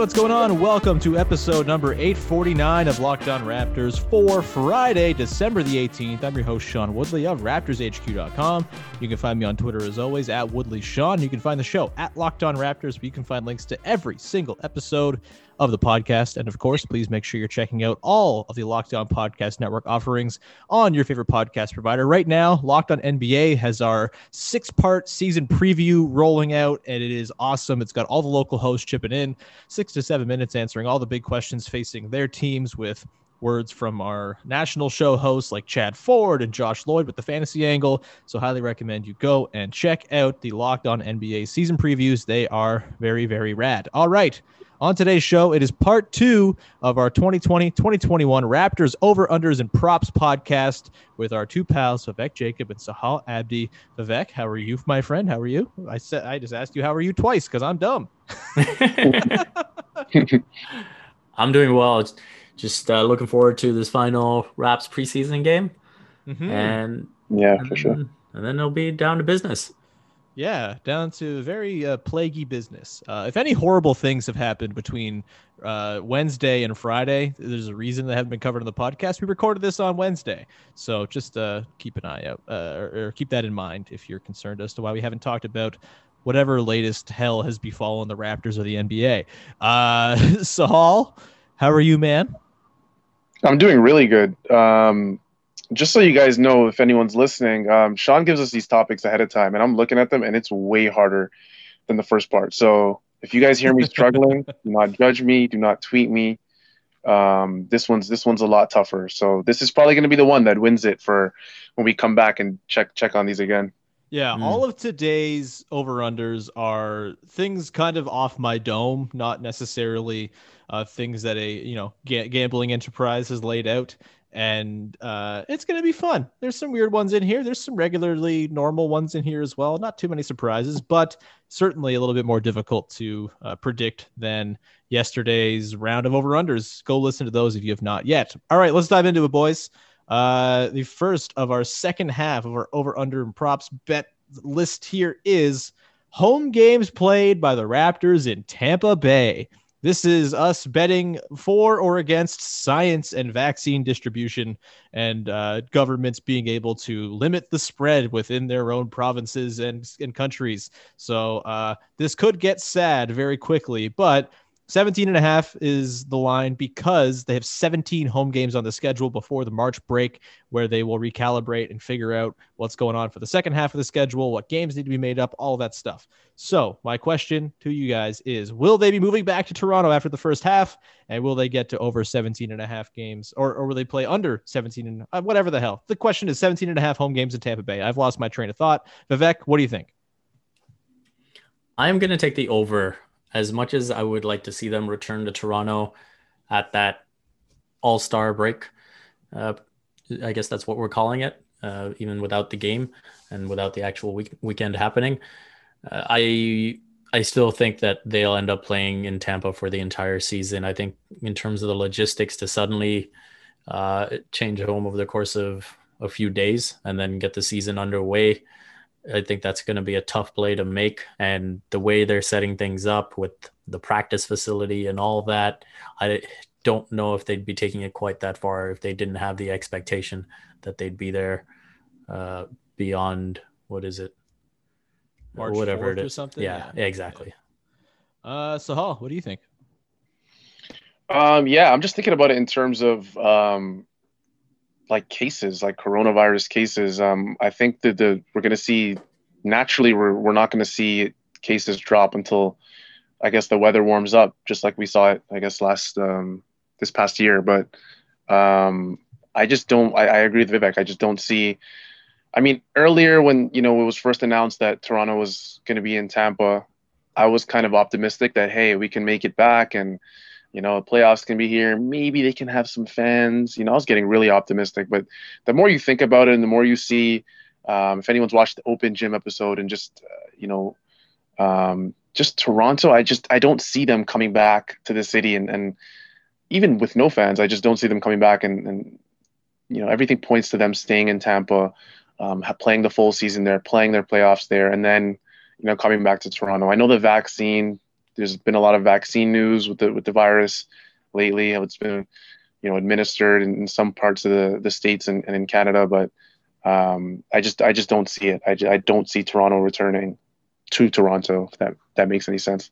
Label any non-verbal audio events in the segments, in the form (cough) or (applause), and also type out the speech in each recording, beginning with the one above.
What's going on? Welcome to episode number 849 of Locked On Raptors for Friday, December the 18th. I'm your host, Sean Woodley of RaptorsHQ.com. You can find me on Twitter as always at Woodley Sean. You can find the show at Locked On Raptors, but you can find links to every single episode of the podcast. And of course, please make sure you're checking out all of the Locked On Podcast Network offerings on your favorite podcast provider. Right now, Locked On NBA has our six part season preview rolling out, and it is awesome. It's got all the local hosts chipping in, six to seven minutes answering all the big questions facing their teams with words from our national show hosts like Chad Ford and Josh Lloyd with the fantasy angle. So, highly recommend you go and check out the Locked On NBA season previews. They are very, very rad. All right. On today's show, it is part two of our 2020 2021 Raptors over unders and props podcast with our two pals, Vivek Jacob and Sahal Abdi. Vivek, how are you, my friend? How are you? I said I just asked you how are you twice because I'm dumb. (laughs) (laughs) I'm doing well. Just uh, looking forward to this final Raps preseason game, Mhm. and Yeah, for sure. and then it'll be down to business. Yeah, down to very uh, plaguey business. Uh, if any horrible things have happened between uh, Wednesday and Friday, there's a reason they haven't been covered on the podcast. We recorded this on Wednesday, so just uh, keep an eye out uh, or, or keep that in mind if you're concerned as to why we haven't talked about whatever latest hell has befallen the Raptors or the NBA. Uh, (laughs) Sahal, how are you, man? I'm doing really good. Um, just so you guys know, if anyone's listening, um, Sean gives us these topics ahead of time, and I'm looking at them, and it's way harder than the first part. So if you guys hear me struggling, (laughs) do not judge me. Do not tweet me. Um, this one's this one's a lot tougher. So this is probably going to be the one that wins it for when we come back and check check on these again. Yeah, Mm. all of today's over unders are things kind of off my dome, not necessarily uh, things that a you know ga- gambling enterprise has laid out. And uh, it's going to be fun. There's some weird ones in here. There's some regularly normal ones in here as well. Not too many surprises, but certainly a little bit more difficult to uh, predict than yesterday's round of over unders. Go listen to those if you have not yet. All right, let's dive into it, boys. Uh, the first of our second half of our over under and props bet list here is home games played by the Raptors in Tampa Bay. This is us betting for or against science and vaccine distribution and uh, governments being able to limit the spread within their own provinces and, and countries. So uh, this could get sad very quickly, but 17 and a half is the line because they have 17 home games on the schedule before the March break where they will recalibrate and figure out what's going on for the second half of the schedule, what games need to be made up, all that stuff. So, my question to you guys is will they be moving back to Toronto after the first half and will they get to over 17 and a half games or, or will they play under 17 and uh, whatever the hell? The question is 17 and a half home games in Tampa Bay. I've lost my train of thought. Vivek, what do you think? I'm going to take the over as much as I would like to see them return to Toronto at that all star break. Uh, I guess that's what we're calling it, uh, even without the game and without the actual week- weekend happening. Uh, I I still think that they'll end up playing in Tampa for the entire season. I think in terms of the logistics to suddenly uh, change home over the course of a few days and then get the season underway. I think that's going to be a tough play to make. And the way they're setting things up with the practice facility and all that, I don't know if they'd be taking it quite that far if they didn't have the expectation that they'd be there uh, beyond what is it? March Whatever 4th it or something? Yeah, Yeah. exactly. Uh, Sahal, what do you think? Um, yeah, I'm just thinking about it in terms of um, like cases, like coronavirus cases. Um, I think that the we're going to see naturally we're we're not going to see cases drop until I guess the weather warms up, just like we saw it I guess last um, this past year. But um, I just don't. I, I agree with Vivek. I just don't see I mean, earlier when you know it was first announced that Toronto was going to be in Tampa, I was kind of optimistic that hey, we can make it back and you know playoffs can be here. Maybe they can have some fans. You know, I was getting really optimistic, but the more you think about it and the more you see, um, if anyone's watched the Open Gym episode and just uh, you know, um, just Toronto, I just I don't see them coming back to the city and and even with no fans, I just don't see them coming back and, and you know everything points to them staying in Tampa um, playing the full season there, playing their playoffs there, and then you know coming back to Toronto. I know the vaccine. There's been a lot of vaccine news with the with the virus lately. It's been you know administered in, in some parts of the the states and, and in Canada, but um, I just I just don't see it. I, I don't see Toronto returning to Toronto. If that that makes any sense.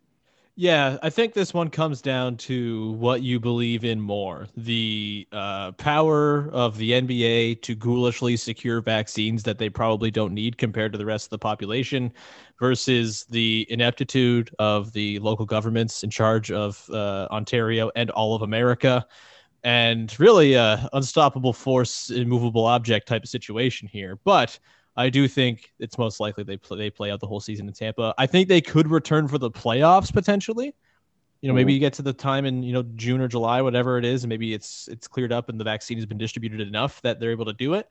Yeah, I think this one comes down to what you believe in more the uh, power of the NBA to ghoulishly secure vaccines that they probably don't need compared to the rest of the population versus the ineptitude of the local governments in charge of uh, Ontario and all of America. And really, a unstoppable force, immovable object type of situation here. But I do think it's most likely they play they play out the whole season in Tampa. I think they could return for the playoffs potentially. You know, maybe you get to the time in you know June or July, whatever it is, and maybe it's it's cleared up and the vaccine has been distributed enough that they're able to do it.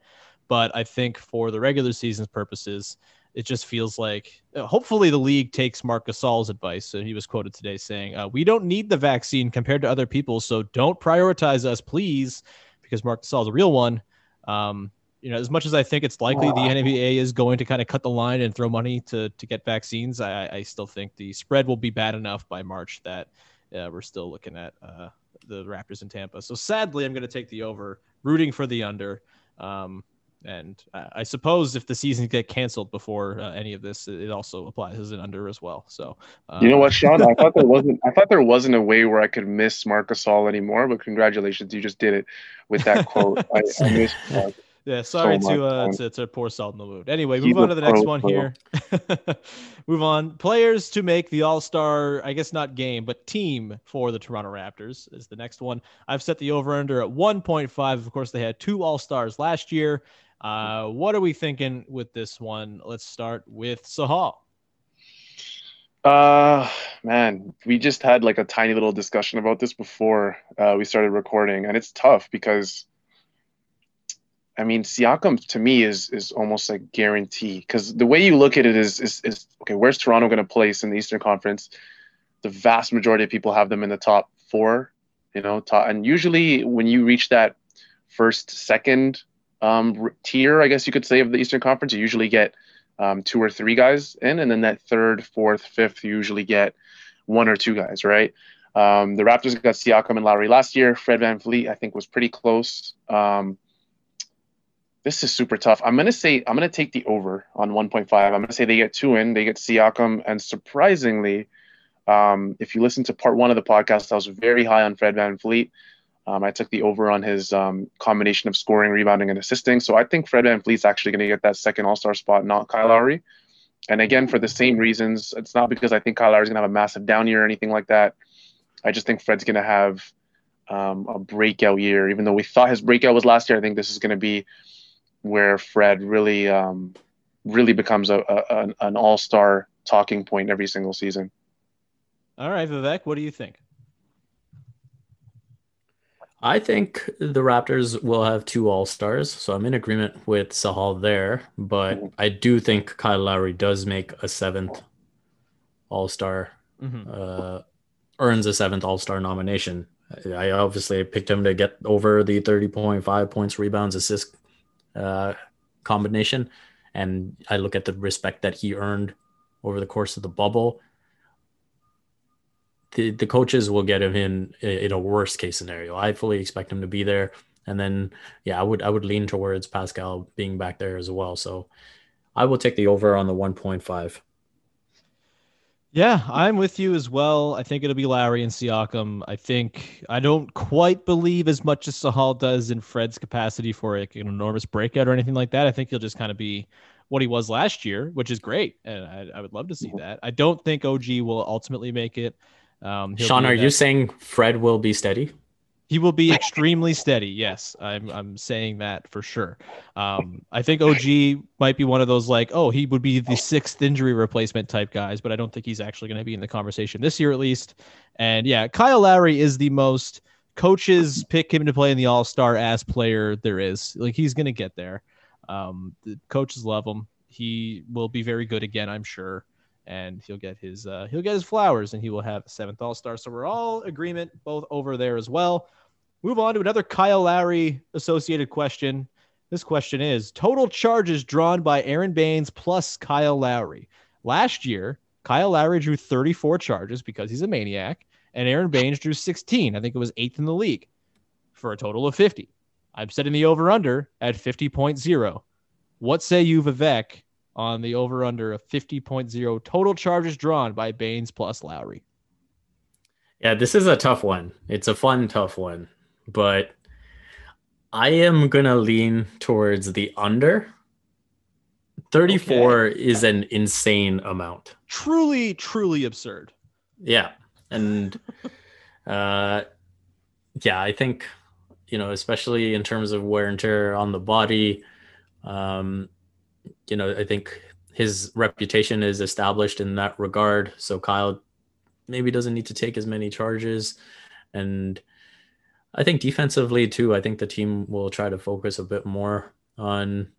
But I think for the regular season's purposes, it just feels like uh, hopefully the league takes Marc Gasol's advice. So he was quoted today saying, uh, "We don't need the vaccine compared to other people, so don't prioritize us, please, because Marc Gasol is a real one." Um, you know, as much as I think it's likely the NBA is going to kind of cut the line and throw money to to get vaccines, I, I still think the spread will be bad enough by March that uh, we're still looking at uh, the Raptors in Tampa. So sadly, I'm going to take the over, rooting for the under. Um, and I, I suppose if the season get canceled before uh, any of this, it also applies as an under as well. So um, you know what, Sean? I thought there (laughs) wasn't. I thought there wasn't a way where I could miss Marc Gasol anymore. But congratulations, you just did it with that quote. I, I missed. Yeah, sorry so to, uh, to to pour salt in the wound. Anyway, move on to the next one here. (laughs) move on. Players to make the All Star, I guess not game, but team for the Toronto Raptors is the next one. I've set the over under at 1.5. Of course, they had two All Stars last year. Uh, what are we thinking with this one? Let's start with Sahal. Uh, man, we just had like a tiny little discussion about this before uh, we started recording, and it's tough because I mean, Siakam to me is is almost like guarantee because the way you look at it is is, is okay. Where's Toronto going to place in the Eastern Conference? The vast majority of people have them in the top four, you know. Top, and usually when you reach that first, second um, tier, I guess you could say of the Eastern Conference, you usually get um, two or three guys in, and then that third, fourth, fifth, you usually get one or two guys, right? Um, the Raptors got Siakam and Lowry last year. Fred Van VanVleet, I think, was pretty close. Um, this is super tough. I'm gonna say I'm gonna take the over on 1.5. I'm gonna say they get two in, they get Siakam, and surprisingly, um, if you listen to part one of the podcast, I was very high on Fred VanVleet. Um, I took the over on his um, combination of scoring, rebounding, and assisting. So I think Fred VanVleet's actually going to get that second All Star spot, not Kyle Lowry. And again, for the same reasons, it's not because I think Kyle Lowry's going to have a massive down year or anything like that. I just think Fred's going to have um, a breakout year. Even though we thought his breakout was last year, I think this is going to be where Fred really um, really becomes a, a an all star talking point every single season. All right, Vivek, what do you think? I think the Raptors will have two All Stars, so I'm in agreement with Sahal there. But mm-hmm. I do think Kyle Lowry does make a seventh All Star, mm-hmm. uh, earns a seventh All Star nomination. I obviously picked him to get over the 30.5 points, rebounds, assists uh, combination. And I look at the respect that he earned over the course of the bubble. The, the coaches will get him in in a worst case scenario. I fully expect him to be there. And then, yeah, I would I would lean towards Pascal being back there as well. So I will take the over on the 1.5. Yeah, I'm with you as well. I think it'll be Lowry and Siakam. I think I don't quite believe as much as Sahal does in Fred's capacity for like an enormous breakout or anything like that. I think he'll just kind of be what he was last year, which is great, and I, I would love to see that. I don't think OG will ultimately make it. Um, Sean, are that... you saying Fred will be steady? He will be (laughs) extremely steady. Yes, I'm I'm saying that for sure. Um, I think OG might be one of those like, oh, he would be the sixth injury replacement type guys, but I don't think he's actually going to be in the conversation this year at least. And yeah, Kyle Lowry is the most coaches pick him to play in the All Star ass player there is. Like he's going to get there. Um, the coaches love him. He will be very good again, I'm sure and he'll get his uh, he'll get his flowers and he will have a seventh all star. So we're all agreement both over there as well. Move on to another Kyle Lowry associated question. This question is total charges drawn by Aron Baynes plus Kyle Lowry. Last year, Kyle Lowry drew 34 charges because he's a maniac, and Aron Baynes drew 16. I think it was eighth in the league for a total of 50. I'm setting the over under at 50.0. What say you, Vivek, on the over under of 50.0 total charges drawn by Baynes plus Lowry. Yeah, this is a tough one. It's a fun, tough one, but I am going to lean towards the under. 34 okay. is an insane amount. Truly, truly absurd. Yeah. And (laughs) uh yeah, I think you know, especially in terms of wear and tear on the body, um you know, I think his reputation is established in that regard. So Kyle maybe doesn't need to take as many charges. And I think defensively too, I think the team will try to focus a bit more on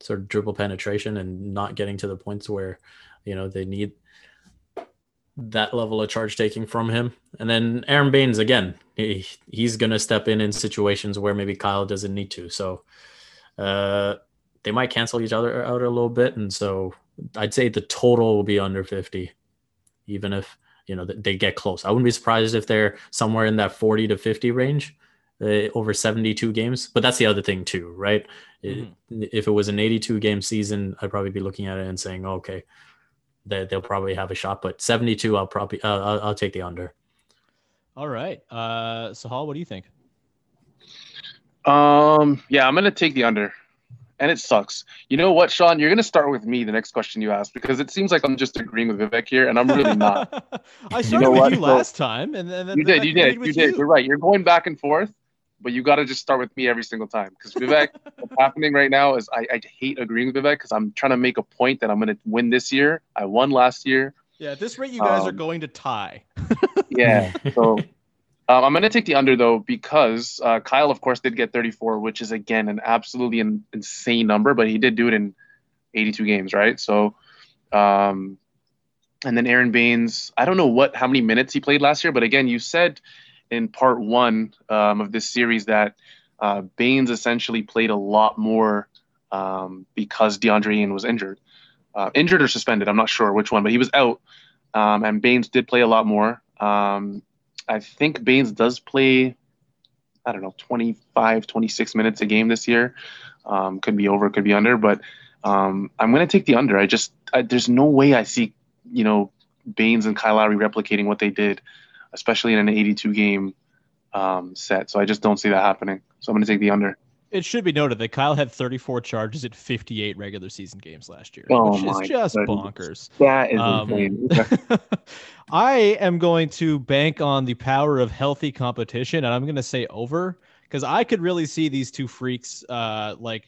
sort of dribble penetration and not getting to the points where, you know, they need that level of charge taking from him. And then Aron Baynes again, he, he's going to step in in situations where maybe Kyle doesn't need to. So, uh, they might cancel each other out a little bit, and so I'd say the total will be under 50, even if you know they get close. I wouldn't be surprised if they're somewhere in that 40 to 50 range uh, over 72 games. But that's the other thing too, right? Mm-hmm. If it was an 82 game season, I'd probably be looking at it and saying, okay, they, they'll probably have a shot. But 72, I'll probably uh, I'll, I'll take the under. All right, uh, Sahal, what do you think? Um, yeah, I'm gonna take the under and it sucks. You know what, Sean? You're gonna start with me the next question you ask because it seems like I'm just agreeing with Vivek here, and I'm really not. (laughs) I started you know with what? you last time, and then you did, you did, you did. You. are right. You're going back and forth, but you got to just start with me every single time because Vivek, (laughs) what's happening right now is I, I hate agreeing with Vivek because I'm trying to make a point that I'm gonna win this year. I won last year. Yeah, at this rate, you guys um, are going to tie. (laughs) yeah. So um, I'm going to take the under though because uh, Kyle, of course, did get 34, which is again an absolutely an insane number, but he did do it in 82 games, right? So, um, and then Aron Baynes, I don't know what how many minutes he played last year, but again, you said in part one um, of this series that uh, Baynes essentially played a lot more um, because DeAndre Ayton was injured, uh, injured or suspended. I'm not sure which one, but he was out, um, and Baynes did play a lot more. Um, I think Baynes does play, I don't know, 25, 26 minutes a game this year. Um, could be over, could be under, but um, I'm going to take the under. I just, I, there's no way I see, you know, Baynes and Kyle Lowry replicating what they did, especially in an 82 game um, set. So I just don't see that happening. So I'm going to take the under. It should be noted that Kyle had 34 charges at 58 regular season games last year, oh which is just goodness. bonkers. That is um, insane. (laughs) I am going to bank on the power of healthy competition, and I'm going to say over because I could really see these two freaks uh, like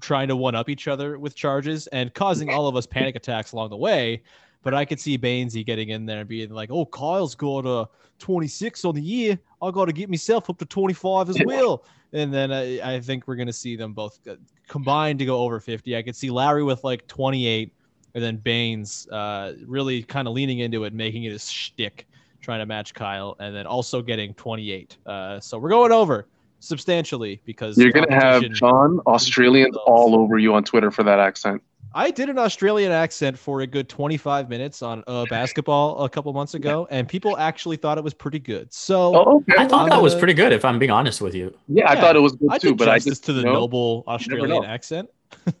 trying to one up each other with charges and causing all of us panic attacks along the way. But I could see Baynesy getting in there and being like, "Oh, Kyle's got a 26 on the year. I got to get myself up to 25 as well." and then I, I think we're going to see them both combined to go over 50. I could see Lowry with like 28, and then Baynes uh, really kind of leaning into it, making it a shtick, trying to match Kyle, and then also getting 28. Uh, so we're going over substantially because you're going to have John Australians all over you on Twitter for that accent. I did an Australian accent for a good 25 minutes on uh, basketball a couple months ago, and people actually thought it was pretty good. So oh, okay. I thought that was pretty good, if I'm being honest with you. Yeah, I thought it was good I too, but I just to the noble Australian accent. (laughs)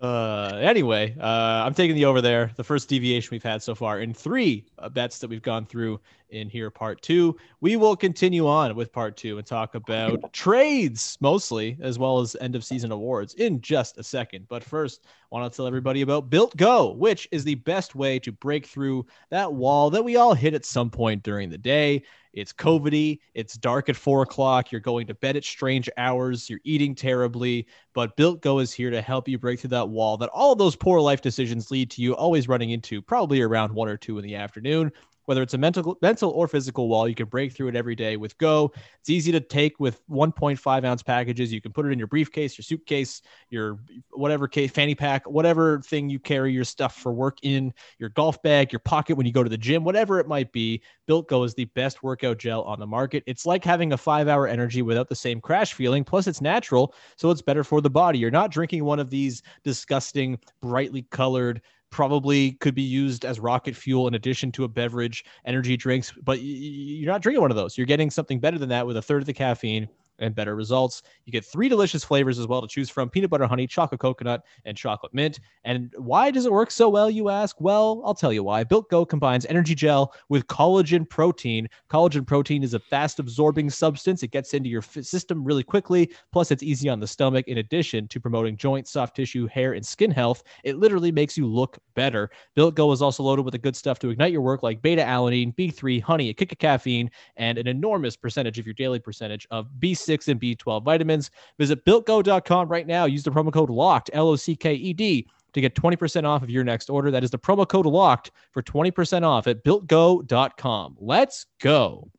uh, anyway, uh, I'm taking the over there. The first deviation we've had so far in three uh, bets that we've gone through in here, part two. We will continue on with part two and talk about (laughs) trades mostly, as well as end of season awards in just a second. But first, I want to tell everybody about Built Go, which is the best way to break through that wall that we all hit at some point during the day. It's COVIDy. It's dark at four o'clock. You're going to bed at strange hours. You're eating terribly. But Built Go is here to help you break through that wall that all of those poor life decisions lead to you always running into, probably around one or two in the afternoon. Whether it's a mental, mental or physical wall, you can break through it every day with Go. It's easy to take with 1.5 ounce packages. You can put it in your briefcase, your suitcase, your whatever case, fanny pack, whatever thing you carry your stuff for work in, your golf bag, your pocket when you go to the gym, whatever it might be. Built Go is the best workout gel on the market. It's like having a five hour energy without the same crash feeling. Plus, it's natural, so it's better for the body. You're not drinking one of these disgusting, brightly colored, probably could be used as rocket fuel in addition to a beverage, energy drinks, but you're not drinking one of those. You're getting something better than that with a third of the caffeine and better results. You get three delicious flavors as well to choose from peanut butter honey, chocolate coconut, and chocolate mint. And why does it work so well, you ask? Well, I'll tell you why. Built Go combines energy gel with collagen protein. Collagen protein is a fast absorbing substance, it gets into your system really quickly. Plus, it's easy on the stomach. In addition to promoting joint, soft tissue, hair, and skin health, it literally makes you look better. Built Go is also loaded with the good stuff to ignite your work like beta alanine, B3, honey, a kick of caffeine, and an enormous percentage of your daily percentage of B6 and B12 vitamins. Visit builtgo.com right now. Use the promo code LOCKED, L O C K E D, to get 20% off of your next order. That is the promo code LOCKED for 20% off at builtgo.com. Let's go.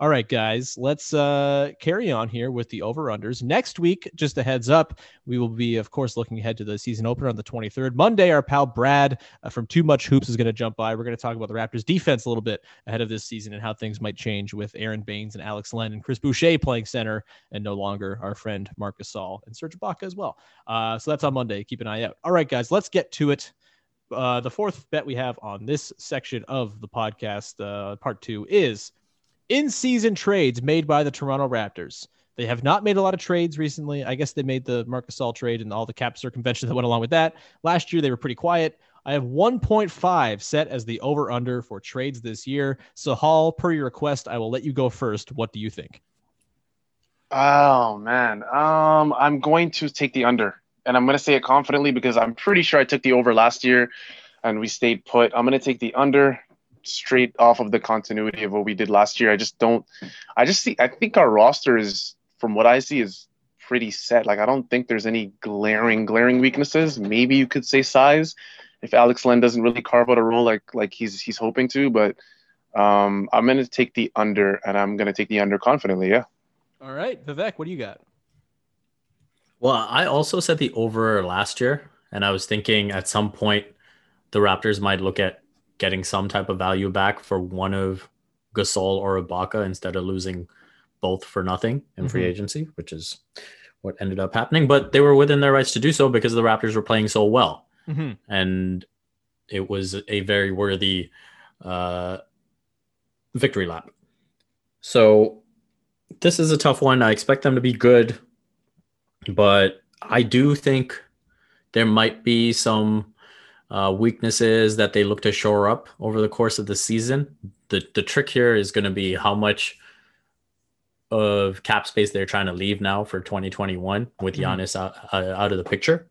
All right, guys, let's uh, carry on here with the over unders. Next week, just a heads up, we will be, of course, looking ahead to the season opener on the 23rd. Monday, our pal Brad uh, from Too Much Hoops is going to jump by. We're going to talk about the Raptors defense a little bit ahead of this season and how things might change with Aron Baynes and Alex Len and Chris Boucher playing center and no longer our friend Marcus Gasol and Serge Ibaka as well. Uh, so that's on Monday. Keep an eye out. All right, guys, let's get to it. Uh, the fourth bet we have on this section of the podcast, uh, part two, is in season trades made by the Toronto Raptors. They have not made a lot of trades recently. I guess they made the Marcus Gasol trade and all the cap circumvention (laughs) that went along with that. Last year, they were pretty quiet. I have 1.5 set as the over under for trades this year. Sahal, per your request, I will let you go first. What do you think? Oh man, um, I'm going to take the under, and I'm going to say it confidently because I'm pretty sure I took the over last year, and we stayed put. I'm going to take the under straight off of the continuity of what we did last year. I just don't. I just see. I think our roster is, from what I see, is pretty set. Like I don't think there's any glaring glaring weaknesses. Maybe you could say size, if Alex Len doesn't really carve out a role like like he's he's hoping to. But um, I'm gonna take the under, and I'm gonna take the under confidently. Yeah. All right, Vivek, what do you got? Well, I also said the over last year, and I was thinking at some point the Raptors might look at getting some type of value back for one of Gasol or Ibaka instead of losing both for nothing in free Mhm. agency, which is what ended up happening. But they were within their rights to do so because the Raptors were playing so well, Mm-hmm. and it was a very worthy uh, victory lap. So this is a tough one. I expect them to be good, but I do think there might be some uh, weaknesses that they look to shore up over the course of the season. The the trick here is going to be how much of cap space they're trying to leave now for 2021 with Mhm. Giannis out, uh, out of the picture.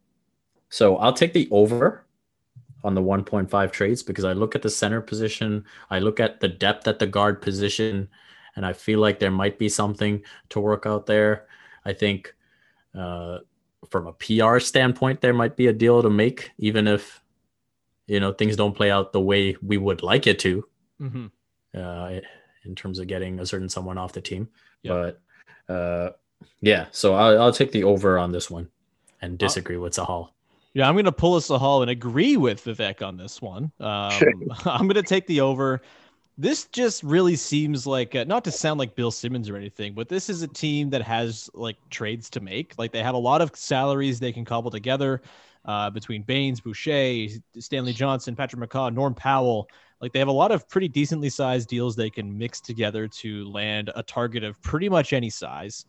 So I'll take the over on the 1.5 trades because I look at the center position, I look at the depth at the guard position, and I feel like there might be something to work out there. I think uh, from a PR standpoint, there might be a deal to make, even if you know things don't play out the way we would like it to, Mm-hmm. uh, in terms of getting a certain someone off the team. Yep. But uh, yeah, so I'll, I'll take the over on this one and disagree with Sahal. Yeah, I'm going to pull us a Sahal and agree with Vivek on this one. (laughs) Um, (laughs) I'm going to take the over. This just really seems like, uh, not to sound like Bill Simmons or anything, but this is a team that has like trades to make. Like they have a lot of salaries they can cobble together uh, between Baynes, Boucher, Stanley Johnson, Patrick McCaw, Norm Powell. Like they have a lot of pretty decently sized deals they can mix together to land a target of pretty much any size.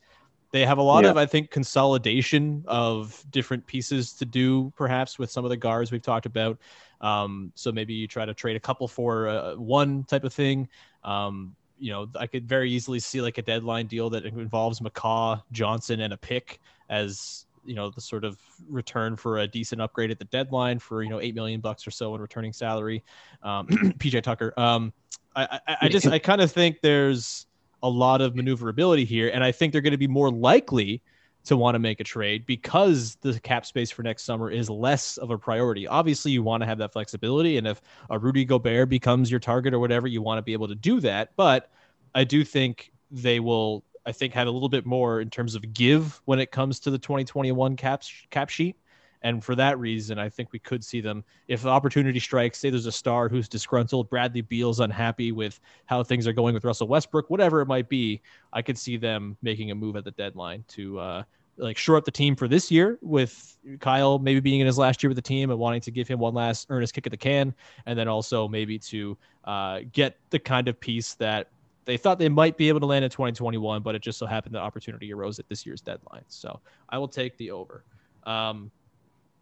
They have a lot Yeah. of, I think, consolidation of different pieces to do, perhaps with some of the guards we've talked about. Um, so maybe you try to trade a couple for uh, one type of thing. Um, you know, I could very easily see like a deadline deal that involves McCaw, Johnson, and a pick as you know the sort of return for a decent upgrade at the deadline for you know eight million bucks or so in returning salary. Um, (clears throat) PJ Tucker. Um, I, I, I just I kind of think there's a lot of maneuverability here, and I think they're going to be more likely to want to make a trade because the cap space for next summer is less of a priority. Obviously, you want to have that flexibility, and if a Rudy Gobert becomes your target or whatever, you want to be able to do that. But I do think they will. I think had a little bit more in terms of give when it comes to the 2021 cap cap sheet. And for that reason, I think we could see them if the opportunity strikes. Say there's a star who's disgruntled, Bradley Beal's unhappy with how things are going with Russell Westbrook, whatever it might be. I could see them making a move at the deadline to uh, like shore up the team for this year with Kyle maybe being in his last year with the team and wanting to give him one last earnest kick at the can, and then also maybe to uh, get the kind of piece that they thought they might be able to land in 2021, but it just so happened the opportunity arose at this year's deadline. So I will take the over. Um,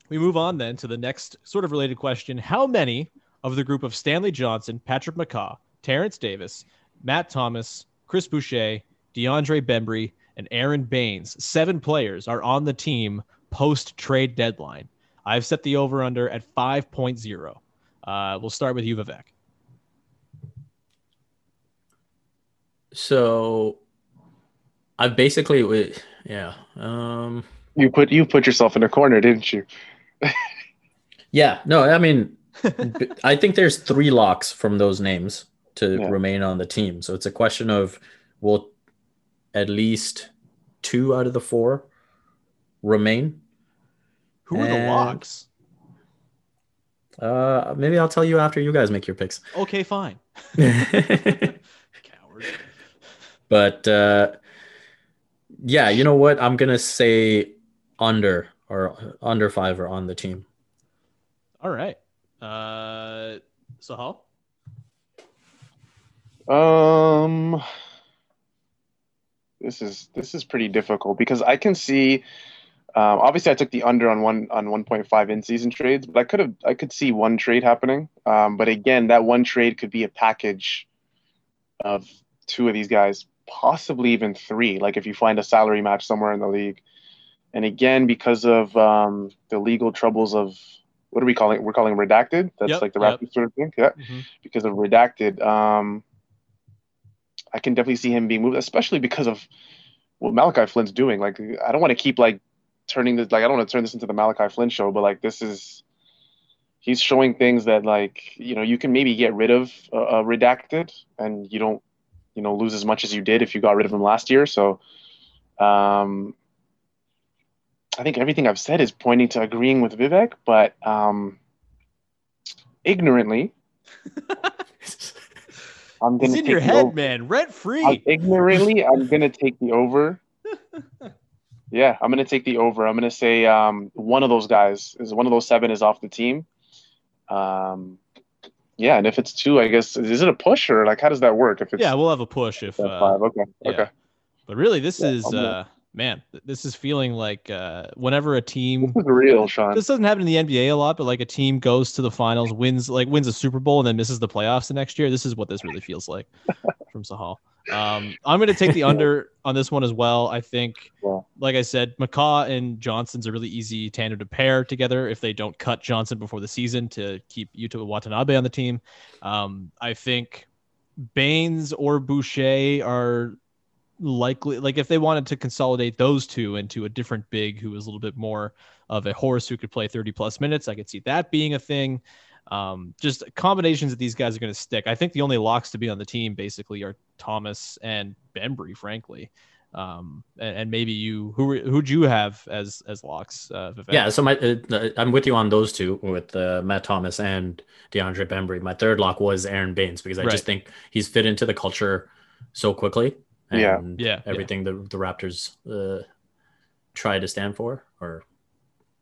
we move on then to the next sort of related question. How many of the group of Stanley Johnson, Patrick McCaw, Terence Davis, Matt Thomas, Chris Boucher, DeAndre Bembry, and Aron Baynes, seven players, are on the team post trade deadline? I've set the over under at 5.0. Uh, we'll start with you, Vivek. So I basically would, yeah. Um, You put you put yourself in a corner, didn't you? (laughs) yeah, no, I mean, (laughs) I think there's three locks from those names to Yeah. remain on the team. So it's a question of will at least two out of the four remain? Who are the locks? Uh, maybe I'll tell you after you guys make your picks. Okay, fine. (laughs) but uh, yeah, you know what? I'm gonna say under or under five or on the team. All right. Uh, Sahal? Um, this is this is pretty difficult because I can see. Um, obviously, I took the under on one on 1.5 in season trades, but I could have I could see one trade happening. Um, but again, that one trade could be a package of two of these guys, possibly even three. Like if you find a salary match somewhere in the league, and again because of um, the legal troubles of what are we calling? it? We're calling redacted. That's Yep, like the yep. Raptors sort of thing. Yeah Mhm. because of redacted. Um, I can definitely see him being moved, especially because of what Malachi Flynn's doing. Like, I don't want to keep like turning this like I don't want to turn this into the Malachi Flynn show, but like this is he's showing things that like you know you can maybe get rid of uh, uh, redacted and you don't you know lose as much as you did if you got rid of him last year. So, um, I think everything I've said is pointing to agreeing with Vivek, but um, ignorantly. (laughs) I'm It's gonna in your head, over. man. Rent I'm- free. ignorantly, I'm gonna take the over. (laughs) Yeah, I'm gonna take the over. I'm gonna say um, one of those guys is one of those seven is off the team. Um, yeah, and if it's two, I guess is it a push or like how does that work? If it's Yeah, we'll have a push if. uh, five, okay, yeah. okay. but really, this Yeah, is uh, man. This is feeling like uh, whenever a team. This is real, Sean. This doesn't happen in the NBA a lot, but like a team goes to the finals, wins like wins a Super Bowl, and then misses the playoffs the next year. This is what this really feels like (laughs) from Sahal. Um, I'm going to take the under (laughs) on this one as well. I think, Yeah. like I said, McCaw and Johnson's a really easy tandem to pair together if they don't cut Johnson before the season to keep Yuta Watanabe on the team. Um, I think Baynes or Boucher are likely like if they wanted to consolidate those two into a different big who was a little bit more of a horse who could play 30 plus minutes i could see that being a thing um, just combinations that these guys are going to stick i think the only locks to be on the team basically are thomas and bembry frankly um, and, and maybe you who who'd you have as as locks uh, Yeah, so my uh, I'm with you on those two with uh, Matt Thomas and DeAndre Bembry. My third lock was Aron Baynes because I Right. just think he's fit into the culture so quickly. Yeah. And Yeah, yeah. everything the the Raptors uh, try to stand for or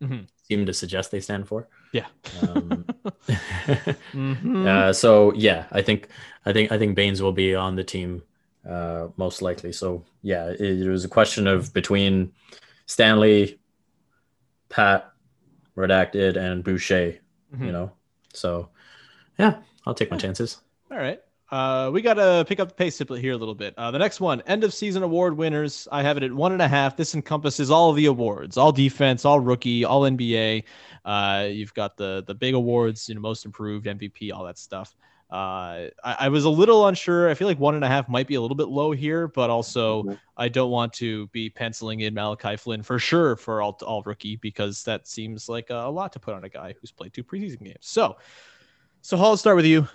Mhm. seem to suggest they stand for. Yeah Um, (laughs) (laughs) Mhm. uh, so yeah, I think I think I think Baynes will be on the team uh, most likely. So yeah, it, it was a question of between Stanley, Pat, Redacted, and Boucher. Mhm. You know, so yeah, I'll take my chances. All right. Uh, we got to pick up the pace a- here a little bit. Uh, the next one, end of season award winners. I have it at one and a half. This encompasses all of the awards, all defense, all rookie, all NBA. Uh, you've got the the big awards, you know, most improved, MVP, all that stuff. Uh, I, I was a little unsure. I feel like one and a half might be a little bit low here, but also Mhm. I don't want to be penciling in Malachi Flynn for sure for all all rookie because that seems like a, a lot to put on a guy who's played two preseason games. So, Sahal, let's start with you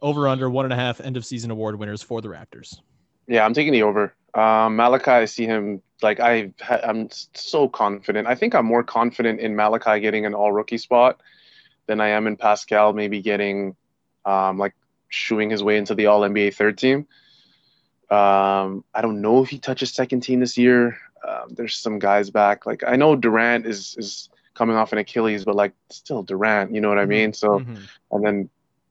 over under one and a half end of season award winners for the Raptors. Yeah, I'm taking the over. Um, Malachi, I see him like I I'm so confident. I think I'm more confident in Malachi getting an all rookie spot than I am in Pascal maybe getting um, like shooing his way into the all NBA third team. Um, I don't know if he touches second team this year. Um, there's some guys back. Like I know Durant is is coming off an Achilles, but like still Durant, you know what I mean? So Mhm. and then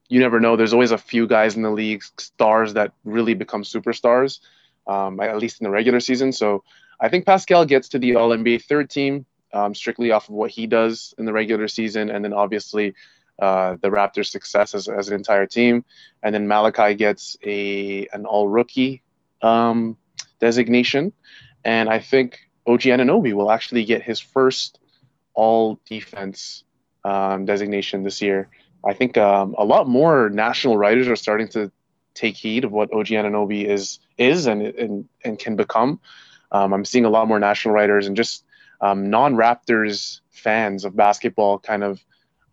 you never know. There's always a few guys in the league, stars that really become superstars, um, at least in the regular season. So I think Pascal gets to the All NBA third team um, strictly off of what he does in the regular season, and then obviously uh, the Raptors' success as, as an entire team. And then Malachi gets a an All Rookie um, designation, and I think OG Anunoby will actually get his first All Defense um, designation this year. I think um, a lot more national writers are starting to take heed of what OG Anunoby is is and and, and can become. Um, I'm seeing a lot more national writers and just um, non-Raptors fans of basketball kind of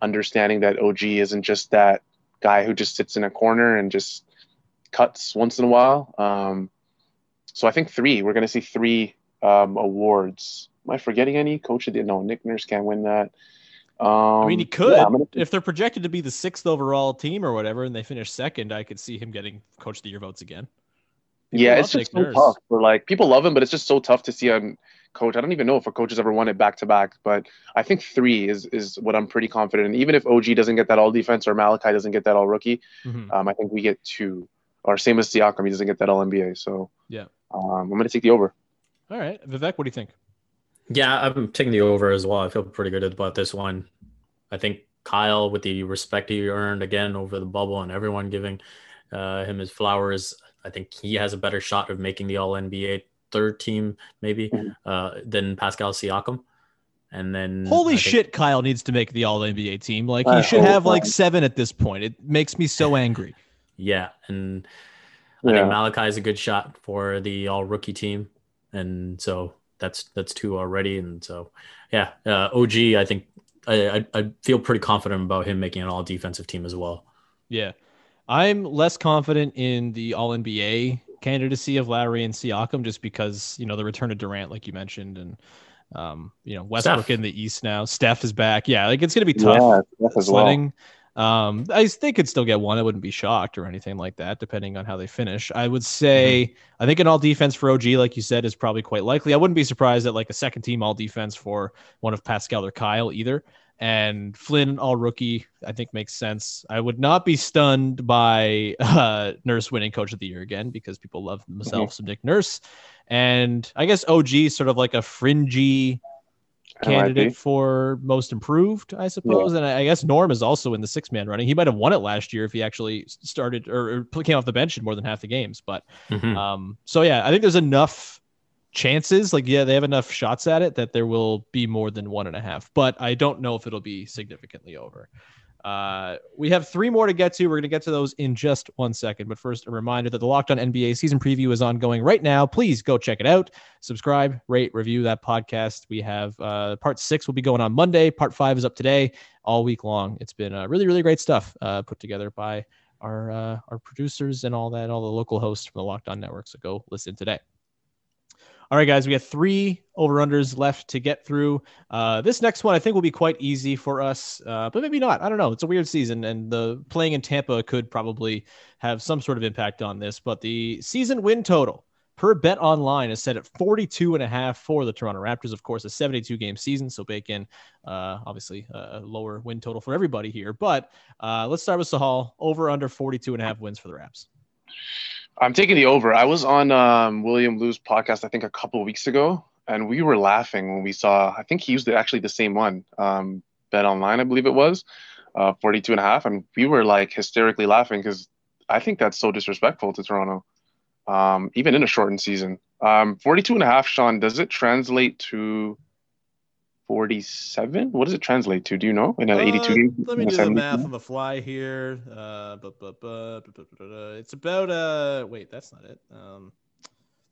understanding that OG isn't just that guy who just sits in a corner and just cuts once in a while. Um, so I think three. We're going to see three um, awards. Am I forgetting any? Coach the no, Nick Nurse can't win that. Um, I mean, he could yeah, gonna- if they're projected to be the sixth overall team or whatever, and they finish second. I could see him getting Coach of the Year votes again. People yeah, it's just so Nurse. tough. For like people love him, but it's just so tough to see a coach. I don't even know if a coach has ever won it back to back, but I think three is is what I'm pretty confident And Even if OG doesn't get that all defense or Malachi doesn't get that all rookie, Mhm. um, I think we get two. Or same as Siakam, he doesn't get that all NBA. So Yeah. um, I'm gonna take the over. All right, Vivek, what do you think? Yeah, I'm taking the over as well. I feel pretty good about this one. I think Kyle, with the respect he earned again over the bubble and everyone giving uh, him his flowers, I think he has a better shot of making the All NBA third team, maybe, uh, than Pascal Siakam. And then Holy think- shit, Kyle needs to make the All NBA team. Like I he should have like seven at this point. It makes me so (laughs) angry. Yeah, and I Yeah. think Malachi is a good shot for the All Rookie team, and so that's that's two already. And so, yeah, uh, OG, I think I, I I feel pretty confident about him making an All Defensive team as well. Yeah. I'm less confident in the all NBA candidacy of Lowry and Siakam just because, you know, the return of Durant, like you mentioned, and um, you know, Westbrook Steph. in the East now. Steph is back. Yeah, like it's gonna be tough Yeah, Steph as well. Um, I they could still get one. I wouldn't be shocked or anything like that, depending on how they finish. I would say Mm-hmm. I think an all defense for OG, like you said, is probably quite likely. I wouldn't be surprised at like a second team all defense for one of Pascal or Kyle either. And Flynn all rookie, I think makes sense. I would not be stunned by uh, Nurse winning Coach of the Year again because people love themselves some Nick Nurse. And I guess OG is sort of like a fringy That might be. candidate for most improved, I suppose. And I I guess Norm is also in the six man running. He might have won it last year if he actually started or, or came off the bench in more than half the games. But Mhm. um, so yeah, I think there's enough chances. Like, yeah, they have enough shots at it that there will be more than one and a half. But I don't know if it'll be significantly over. Uh, we have three more to get to. We're going to get to those in just one second. But first, a reminder that the Locked On NBA season preview is ongoing right now. Please go check it out. Subscribe, rate, review that podcast. We have uh, part six will be going on Monday. Part five is up today, all week long. It's been uh, really, really great stuff uh, put together by our uh, our producers and all that, all the local hosts from the Locked On Network. So go listen today. All right, guys, we got three over unders left to get through. Uh, this next one I think will be quite easy for us, uh, but maybe not. I don't know. It's a weird season, and the playing in Tampa could probably have some sort of impact on this. But the season win total per bet online is set at 42 and a half for the Toronto Raptors. Of course, a 72 game season, so bake in uh, obviously a lower win total for everybody here. But uh, let's start with Sahal over under 42 and a half wins for the Raps. I'm taking the over. I was on um, William Lou's podcast, I think, a couple weeks ago, and we were laughing when we saw. I think he used actually the same one, um, BetOnline, I believe it was, uh, 42 and a half, and we were like hysterically laughing because I think that's so disrespectful to Toronto, um, even in a shortened season. Um, 42 and a half, Sean, does it translate to 47? What does it translate to? Do you know? In an Uh, 82 game? Let me do the math on the fly here. Uh, it's about uh. Wait, that's not it. Um,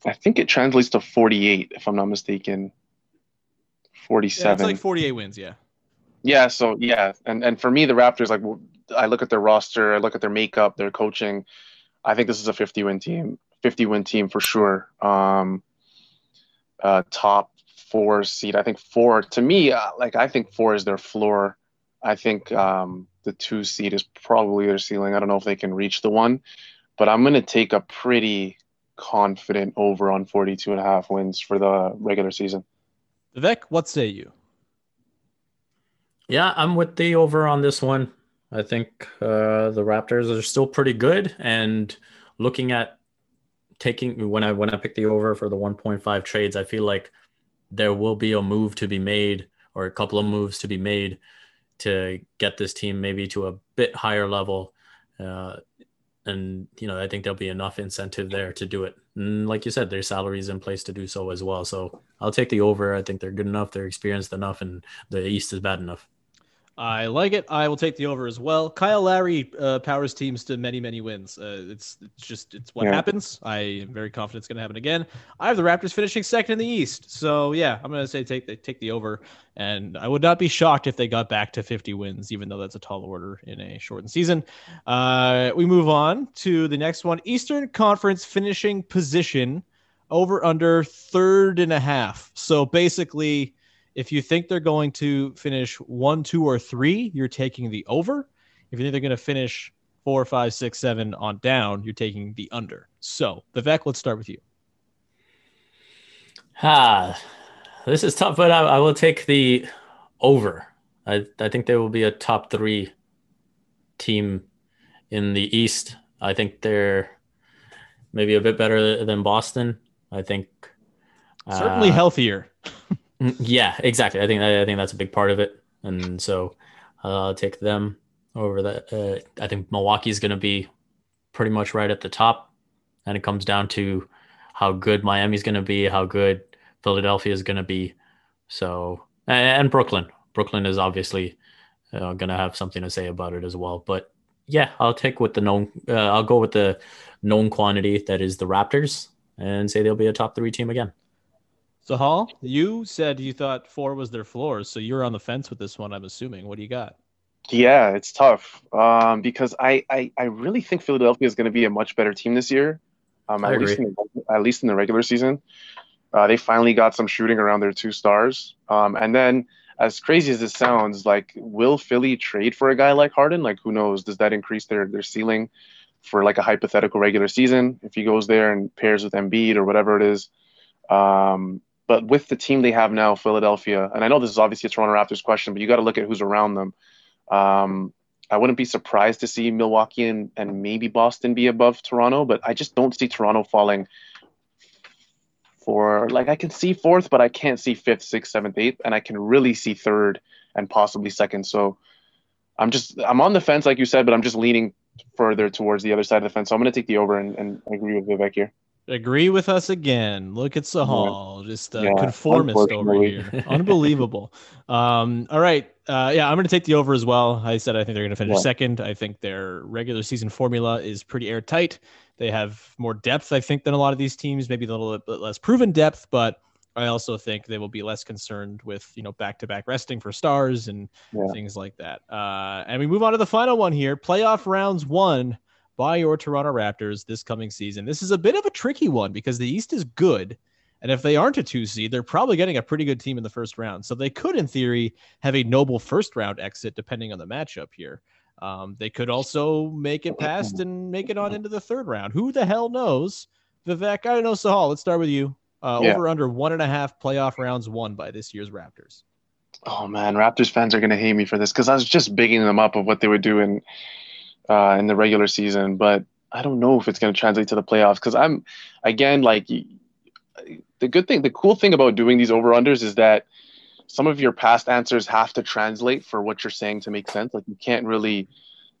I think it translates to 48, if I'm not mistaken. yeah, 47. it's like 48 wins. Yeah. Yeah, so yeah, and and for me, the Raptors, like i look at their roster, I look at their makeup, their coaching. I think this is a 50 win team, 50 win team for sure. Um, uh, top four seed. I think four to me, uh, like I think four is their floor. I think um, the two seed is probably their ceiling. I don't know if they can reach the one, but I'm gonna take a pretty confident over on 42 and a half wins for the regular season. Vivek, what say you? Yeah, I'm with the over on this one. I think uh, the Raptors are still pretty good, and looking at taking when I when I pick the over for the 1.5 trades, I feel like there will be a move to be made or a couple of moves to be made to get this team maybe to a bit higher level. Uh, and you know, I think there'll be enough incentive there to do it. And like you said, there's salaries in place to do so as well. So I'll take the over. I think they're good enough, they're experienced enough, and the East is bad enough. I like it. I will take the over as well. Kyle Lowry uh, powers teams to many, many wins. Uh, it's, it's just it's what Yeah. happens. I am very confident it's going to happen again. I have the Raptors finishing second in the East, so yeah, I'm going to say take the take the over, and I would not be shocked if they got back to 50 wins, even though that's a tall order in a shortened season. Uh, we move on to the next one: Eastern Conference finishing position over under third and a half. So basically if you think they're going to finish one, two, or three, you're taking the over. If you think they're going to finish four, five, six, seven on down, you're taking the under. So, Vivek, let's start with you. Ah, this is tough, but I, I will take the over. I, I think they will be a top three team in the East. I think they're maybe a bit better than Boston. I think Certainly uh, healthier. (laughs) Mm, Yeah, exactly. I think I think that's a big part of it, and so uh, I'll take them over that. Uh, I think Milwaukee is going to be pretty much right at the top, and it comes down to how good Miami's going to be, how good Philadelphia is going to be. So and, and Brooklyn, Brooklyn is obviously uh, going to have something to say about it as well. But yeah, I'll take with the known. Uh, I'll go with the known quantity that is the Raptors, and say they'll be a top three team again. So, Hall, you said you thought four was their floor, so you're on the fence with this one. I'm assuming. What do you got? Yeah, it's tough um, because I, I I really think Philadelphia is going to be a much better team this year. Um, at least in the, at least in the regular season, uh, they finally got some shooting around their two stars. Um, and then, as crazy as it sounds, like will Philly trade for a guy like Harden? Like, who knows? Does that increase their their ceiling for like a hypothetical regular season if he goes there and pairs with Embiid or whatever it is? Um, but with the team they have now, Philadelphia, and I know this is obviously a Toronto Raptors question, but you got to look at who's around them. Um, I wouldn't be surprised to see Milwaukee and, and maybe Boston be above Toronto, but I just don't see Toronto falling for like I can see fourth, but I can't see fifth, sixth, seventh, eighth, and I can really see third and possibly second. So I'm just I'm on the fence, like you said, but I'm just leaning further towards the other side of the fence. So I'm going to take the over and, and agree with Vivek here. Agree with us again. Look at Sahal, just a Yeah, conformist over here. Unbelievable. (laughs) um, all right. Uh, yeah, I'm going to take the over as well. I said I think they're going to finish Yeah. second. I think their regular season formula is pretty airtight. They have more depth, I think, than a lot of these teams. Maybe a little bit less proven depth, but I also think they will be less concerned with you know back-to-back resting for stars and Yeah. things like that. Uh, and we move on to the final one here: playoff rounds one by your Toronto Raptors this coming season. This is a bit of a tricky one because the East is good. And if they aren't a two seed, they're probably getting a pretty good team in the first round. So they could, in theory, have a noble first round exit depending on the matchup here. Um, they could also make it past and make it on into the third round. Who the hell knows? Vivek, I don't know. Sahal, let's start with you. Uh, Yeah. Over under one and a half playoff rounds won by this year's Raptors. Oh man, Raptors fans are gonna hate me for this because I was just bigging them up of what they would do in uh, in the regular season. But I don't know if it's going to translate to the playoffs because I'm again like the good thing, the cool thing about doing these over unders is that some of your past answers have to translate for what you're saying to make sense. Like you can't really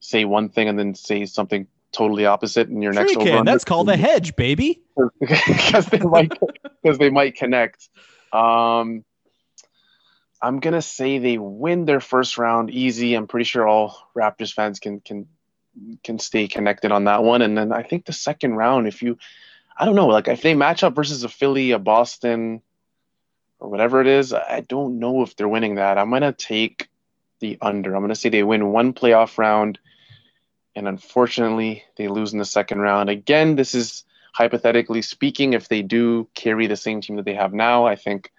say one thing and then say something totally opposite in your Sure next you over. That's called a hedge, baby. (laughs) because they might because they might connect. Um, I'm gonna say they win their first round easy. I'm pretty sure all Raptors fans can can can stay connected on that one. And then I think the second round, if you, I don't know, like if they match up versus a Philly, a Boston, or whatever it is, I don't know if they're winning that. I'm gonna take the under. I'm gonna say they win one playoff round, and unfortunately they lose in the second round. Again, this is hypothetically speaking. If they do carry the same team that they have now, I think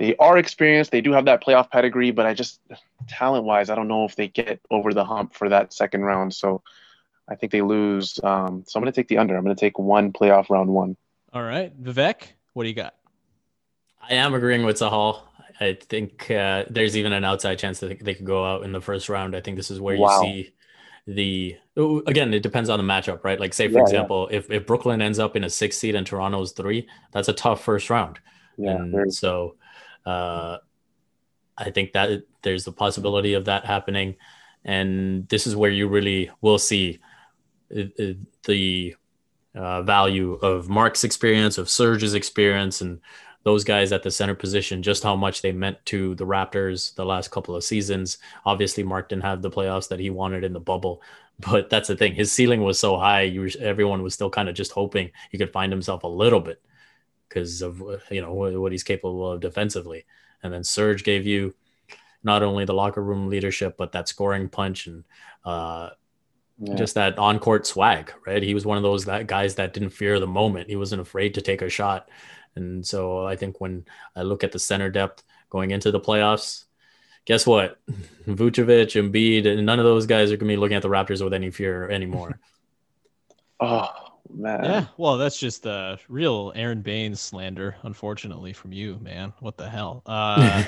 they are experienced. They do have that playoff pedigree, but I just talent wise, I don't know if they get over the hump for that second round. So I think they lose. Um, so I'm going to take the under. I'm going to take one playoff round one. All right, Vivek, what do you got? I am agreeing with Sahal. I think uh, there's even an outside chance that they could go out in the first round. I think this is where Wow. you see the again. It depends on the matchup, right? Like, say for Yeah, yeah. example, if if Brooklyn ends up in a six seed and Toronto's three, that's a tough first round. Yeah, and so uh, I think that there's the possibility of that happening, and this is where you really will see uh, uh, the uh, value of Mark's experience, of Serge's experience, and those guys at the center position, just how much they meant to the Raptors the last couple of seasons. Obviously, Mark didn't have the playoffs that he wanted in the bubble, (laughs) but that's the thing. His ceiling was so high, you were, everyone was still kind of just hoping he could find himself a little bit because of you know what what he's capable of defensively. And then Serge gave you not only the locker room leadership, but that scoring punch and uh, Yeah. just that on court swag, right? He was one of those that guys that didn't fear the moment. He wasn't afraid to take a shot. And so I think when I look at the center depth going into the playoffs, guess what? (laughs) Vucevic, Embiid, and none of those guys are going to be looking at the Raptors with any fear anymore. (laughs) oh man. Yeah, well, that's just the real Aron Baynes slander, unfortunately, from you, man. What the hell? Uh,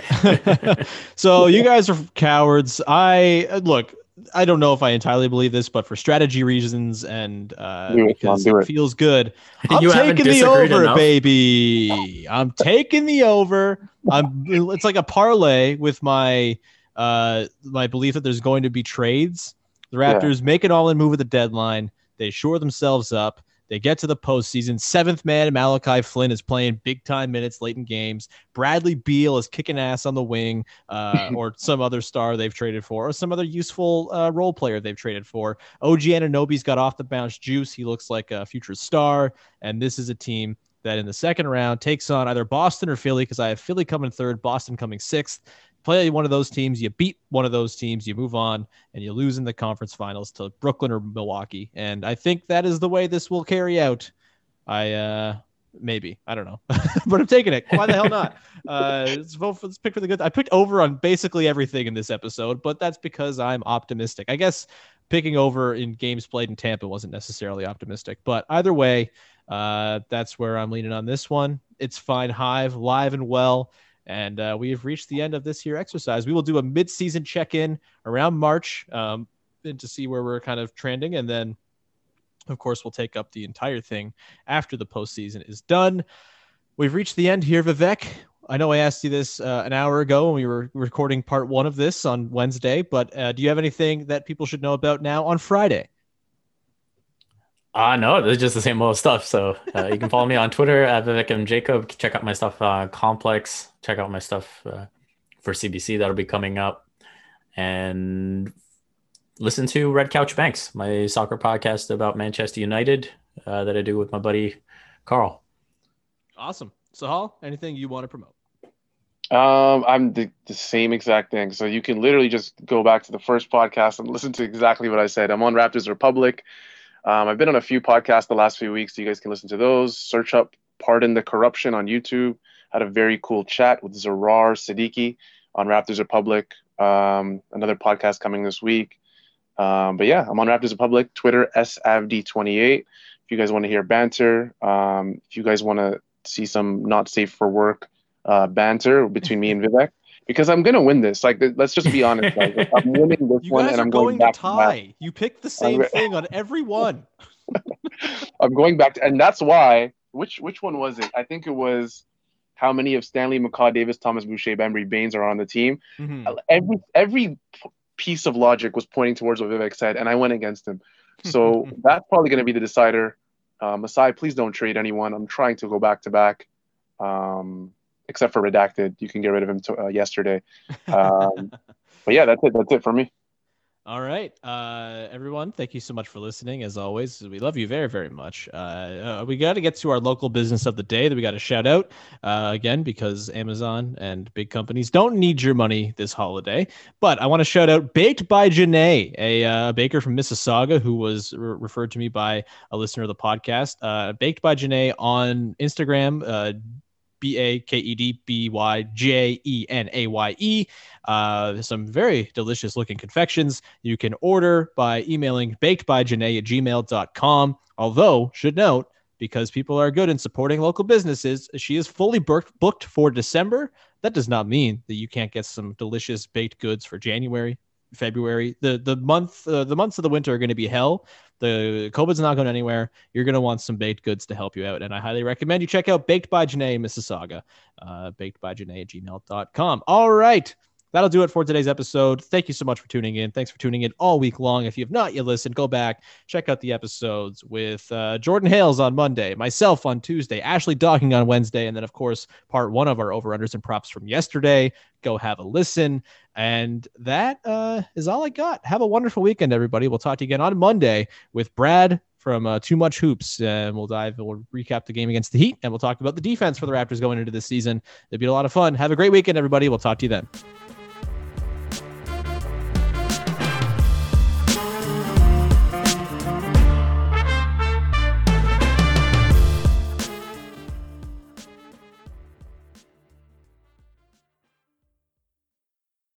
(laughs) so you (laughs) guys are cowards. I uh, look. I don't know if I entirely believe this, but for strategy reasons and uh, Do it, because it it. feels good, I'm You taking the over, enough. baby. I'm taking the over. I'm. It's like a parlay with my uh my belief that there's going to be trades. The Yeah. Raptors make an all-in move at the deadline. They shore themselves up. They get to the postseason. Seventh man Malachi Flynn is playing big time minutes late in games. Bradley Beal is kicking ass on the wing, uh, (laughs) or some other star they've traded for, or some other useful uh, role player they've traded for. OG Anunoby's got off the bounce juice. He looks like a future star. And this is a team that in the second round takes on either Boston or Philly, because I have Philly coming third, Boston coming sixth. Play one of those teams, you beat one of those teams, you move on, and you lose in the conference finals to Brooklyn or Milwaukee. And I think that is the way this will carry out. I uh maybe I don't know, (laughs) but I'm taking it. Why the hell not? (laughs) Uh, let's vote for let's pick for the good. I picked over on basically everything in this episode, but that's because I'm optimistic. I guess picking over in games played in Tampa wasn't necessarily optimistic, but either way, uh, that's where I'm leaning on this one. It's fine, Hive, live and well. And uh, we have reached the end of this here exercise. We will do a mid-season check-in around March um, to see where we're kind of trending, and then, of course, we'll take up the entire thing after the postseason is done. We've reached the end here, Vivek. I know I asked you this uh, an hour ago when we were recording part one of this on Wednesday, but uh, do you have anything that people should know about now on Friday? Uh no, it's just the same old stuff. So uh, you can follow me on Twitter at Vivek M. Jacob. Check out my stuff uh, Complex. Check out my stuff uh, for CBC that'll be coming up, and listen to Red Couch Banks, my soccer podcast about Manchester United uh, that I do with my buddy Carl. Awesome. Sahal, anything you want to promote? Um, I'm the, the same exact thing. So you can literally just go back to the first podcast and listen to exactly what I said. I'm on Raptors Republic. Um, I've been on a few podcasts the last few weeks. So you guys can listen to those. Search up Pardon the Corruption on YouTube. Had a very cool chat with Zarar Siddiqui on Raptors Republic. Um, another podcast coming this week. Um, but yeah, I'm on Raptors Republic, Twitter, SAVD28. If you guys want to hear banter, um, if you guys want to see some not safe for work uh, banter between me and Vivek, because I'm gonna win this. Like, let's just be honest. Like, I'm (laughs) winning this You one, and I'm going, going to back to tie. You picked the same thing on every (laughs) one. I'm going back to, and that's why. Which which one was it? I think it was how many of Stanley McCaw, Davis, Thomas Boucher, Bembry, Baynes are on the team. Mhm. Every every piece of logic was pointing towards what Vivek said, and I went against him. So (laughs) that's probably going to be the decider. Uh, Masai, please don't trade anyone. I'm trying to go back to back, um, except for redacted. You can get rid of him to, uh, yesterday. (laughs) Um, but yeah, that's it. That's it for me. All right, uh, everyone. Thank you so much for listening. As always, we love you very, very much. Uh, uh, we got to get to our local business of the day that we got to shout out uh, again because Amazon and big companies don't need your money this holiday. But I want to shout out Baked by Jenaye, a uh, baker from Mississauga who was re- referred to me by a listener of the podcast. Uh, Baked by Jenaye on Instagram. B A K E D B Y J E N A Y E. Uh, some very delicious looking confections you can order by emailing bakedbyjenaye at gmail.com. Although, should note, because people are good in supporting local businesses, she is fully booked for December. That does not mean that you can't get some delicious baked goods for January, February. The the month uh, the months of the winter are going to be hell. The COVID's not going anywhere. You're going to want some baked goods to help you out. And I highly recommend you check out Baked by Jenaye Mississauga, uh, bakedbyjenaye at gmail.com. All right. That'll do it for today's episode. Thank you so much for tuning in. Thanks for tuning in all week long. If you have not yet listened, go back, check out the episodes with uh, Jordan Hales on Monday, myself on Tuesday, Ashley Docking on Wednesday, and then, of course, part one of our over unders and props from yesterday. Go have a listen. And that uh, is all I got. Have a wonderful weekend, everybody. We'll talk to you again on Monday with Brad from uh, Too Much Hoops. And we'll dive, we'll recap the game against the Heat, and we'll talk about the defense for the Raptors going into this season. It'll be a lot of fun. Have a great weekend, everybody. We'll talk to you then.